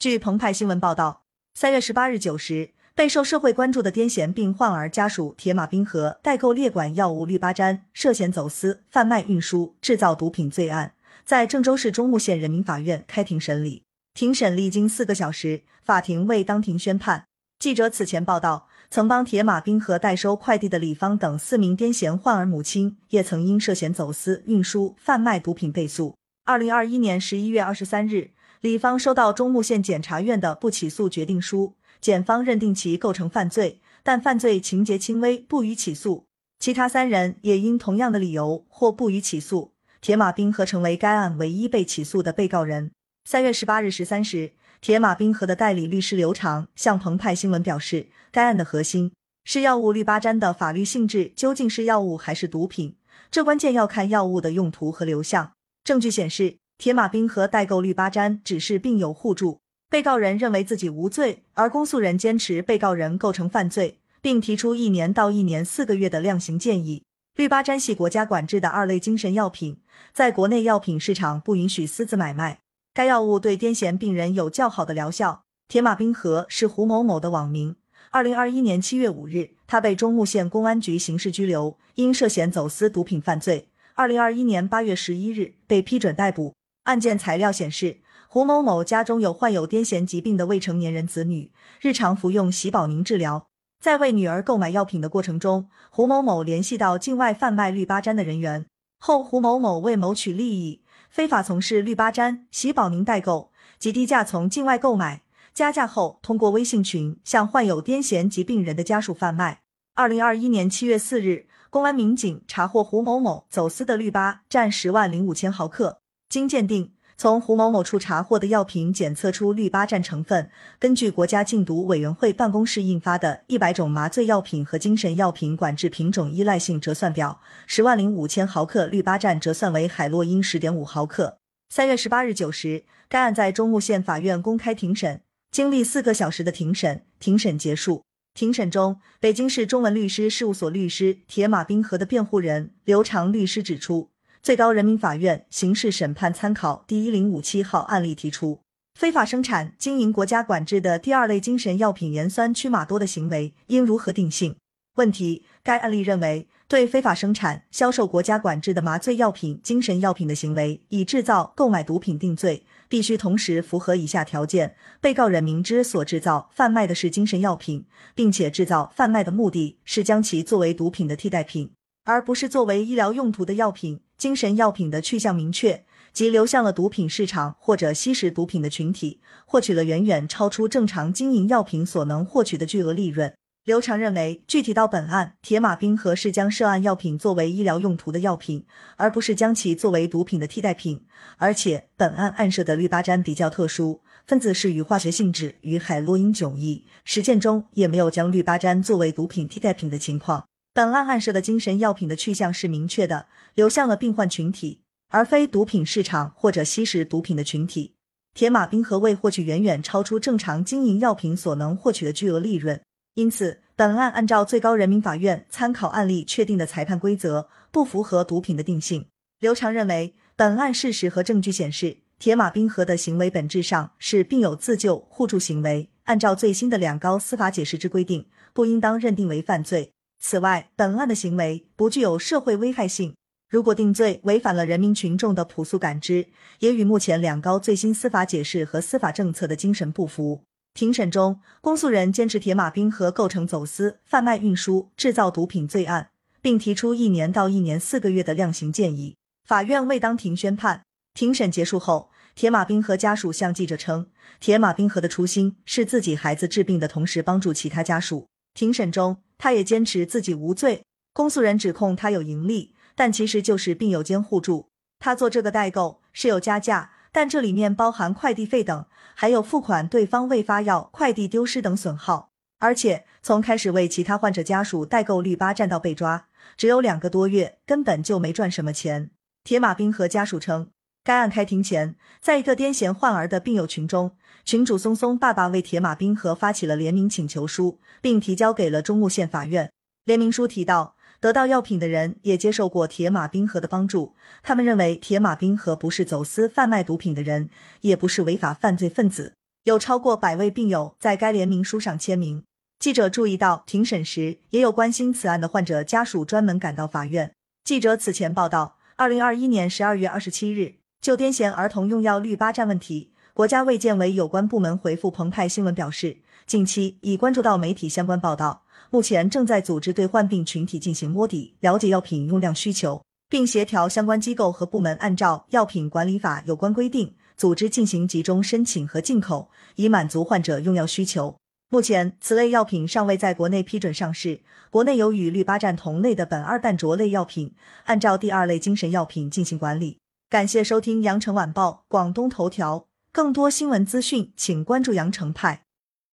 据澎湃新闻报道，三月十八日九时，备受社会关注的癫痫病患儿家属铁马冰河代购劣管药物氯巴詹，涉嫌走私、贩卖、运输、制造毒品罪案，在郑州市中牟县人民法院开庭审理。庭审历经四个小时，法庭未当庭宣判。记者此前报道，曾帮铁马冰河代收快递的李芳等四名癫痫患儿母亲，也曾因涉嫌走私、运输、贩卖毒品被诉。二零二一年十一月二十三日，李芳收到中牟县检察院的不起诉决定书，检方认定其构成犯罪，但犯罪情节轻微，不予起诉。其他三人也因同样的理由或不予起诉。铁马冰河成为该案唯一被起诉的被告人。三月十八日十三时。铁马冰河的代理律师刘长向澎湃新闻表示，该案的核心是药物氯巴詹的法律性质究竟是药物还是毒品，这关键要看药物的用途和流向。证据显示，铁马冰河代购绿巴詹只是病友互助，被告人认为自己无罪，而公诉人坚持被告人构成犯罪，并提出一年到一年四个月的量刑建议。氯巴詹系国家管制的二类精神药品，在国内药品市场不允许私自买卖。该药物对癫痫病人有较好的疗效。铁马冰河是胡某某的网名。二零二一年七月五日，他被中牟县公安局刑事拘留，因涉嫌走私毒品犯罪。二零二一年八月十一日被批准逮捕。案件材料显示，胡某某家中有患有癫痫疾病的未成年人子女，日常服用喜宝宁治疗。在为女儿购买药品的过程中，胡某某联系到境外贩卖氯巴詹的人员后，胡某某为谋取利益。非法从事氯巴詹、喜宝宁代购，及低价从境外购买，加价后通过微信群向患有癫痫疾病人的家属贩卖。二零二一年七月四日，公安民警查获胡某某走私的氯巴占十万零五千毫克，经鉴定。从胡某某处查获的药品检测出氯巴占成分，根据国家禁毒委员会办公室印发的《一百种麻醉药品和精神药品管制品种依赖性折算表》，十万零五千毫克氯巴占折算为海洛因十点五毫克。三月十八日九时，该案在中牟县法院公开庭审，经历四个小时的庭审，庭审结束。庭审中，北京市中文律师事务所律师铁马冰河的辩护人刘长律师指出。最高人民法院刑事审判参考第一零五七号案例提出，非法生产经营国家管制的第二类精神药品盐酸曲马多的行为应如何定性？问题：该案例认为，对非法生产、销售国家管制的麻醉药品、精神药品的行为，以制造、购买毒品定罪，必须同时符合以下条件：被告人明知所制造、贩卖的是精神药品，并且制造、贩卖的目的是将其作为毒品的替代品，而不是作为医疗用途的药品。精神药品的去向明确，即流向了毒品市场或者吸食毒品的群体，获取了远远超出正常经营药品所能获取的巨额利润。刘长认为，具体到本案，铁马冰河是将涉案药品作为医疗用途的药品，而不是将其作为毒品的替代品。而且，本案案涉的氯巴詹比较特殊，分子式与化学性质与海洛因迥异，实践中也没有将氯巴詹作为毒品替代品的情况。本案案涉的精神药品的去向是明确的，流向了病患群体，而非毒品市场或者吸食毒品的群体。铁马冰河为获取远远超出正常经营药品所能获取的巨额利润，因此本案按照最高人民法院参考案例确定的裁判规则，不符合毒品的定性。刘长认为，本案事实和证据显示，铁马冰河的行为本质上是病友自救互助行为，按照最新的两高司法解释之规定，不应当认定为犯罪。此外，本案的行为不具有社会危害性，如果定罪，违反了人民群众的朴素感知，也与目前两高最新司法解释和司法政策的精神不符。庭审中，公诉人坚持铁马冰河构成走私、贩卖、运输、制造毒品罪案，并提出一年到一年四个月的量刑建议。法院未当庭宣判。庭审结束后，铁马冰河家属向记者称，铁马冰河的初心是自己孩子治病的同时帮助其他家属。庭审中。他也坚持自己无罪。公诉人指控他有盈利，但其实就是病友间互助。他做这个代购是有加价，但这里面包含快递费等，还有付款对方未发药、快递丢失等损耗。而且从开始为其他患者家属代购绿巴站到被抓，只有两个多月，根本就没赚什么钱。铁马冰河家属称。该案开庭前，在一个癫痫患儿的病友群中，群主松松爸爸为铁马冰河发起了联名请求书，并提交给了中牟县法院。联名书提到，得到药品的人也接受过铁马冰河的帮助，他们认为铁马冰河不是走私贩卖毒品的人，也不是违法犯罪分子。有超过百位病友在该联名书上签名。记者注意到，庭审时也有关心此案的患者家属专门赶到法院。记者此前报道，二零二一年十二月二十七日，就癫痫儿童用药氯巴占问题，国家卫健委有关部门回复澎湃新闻表示，近期已关注到媒体相关报道，目前正在组织对患病群体进行摸底，了解药品用量需求，并协调相关机构和部门按照药品管理法有关规定，组织进行集中申请和进口，以满足患者用药需求。目前，此类药品尚未在国内批准上市。国内有与氯巴占同类的苯二氮卓类药品，按照第二类精神药品进行管理。感谢收听羊城晚报广东头条，更多新闻资讯，请关注羊城派。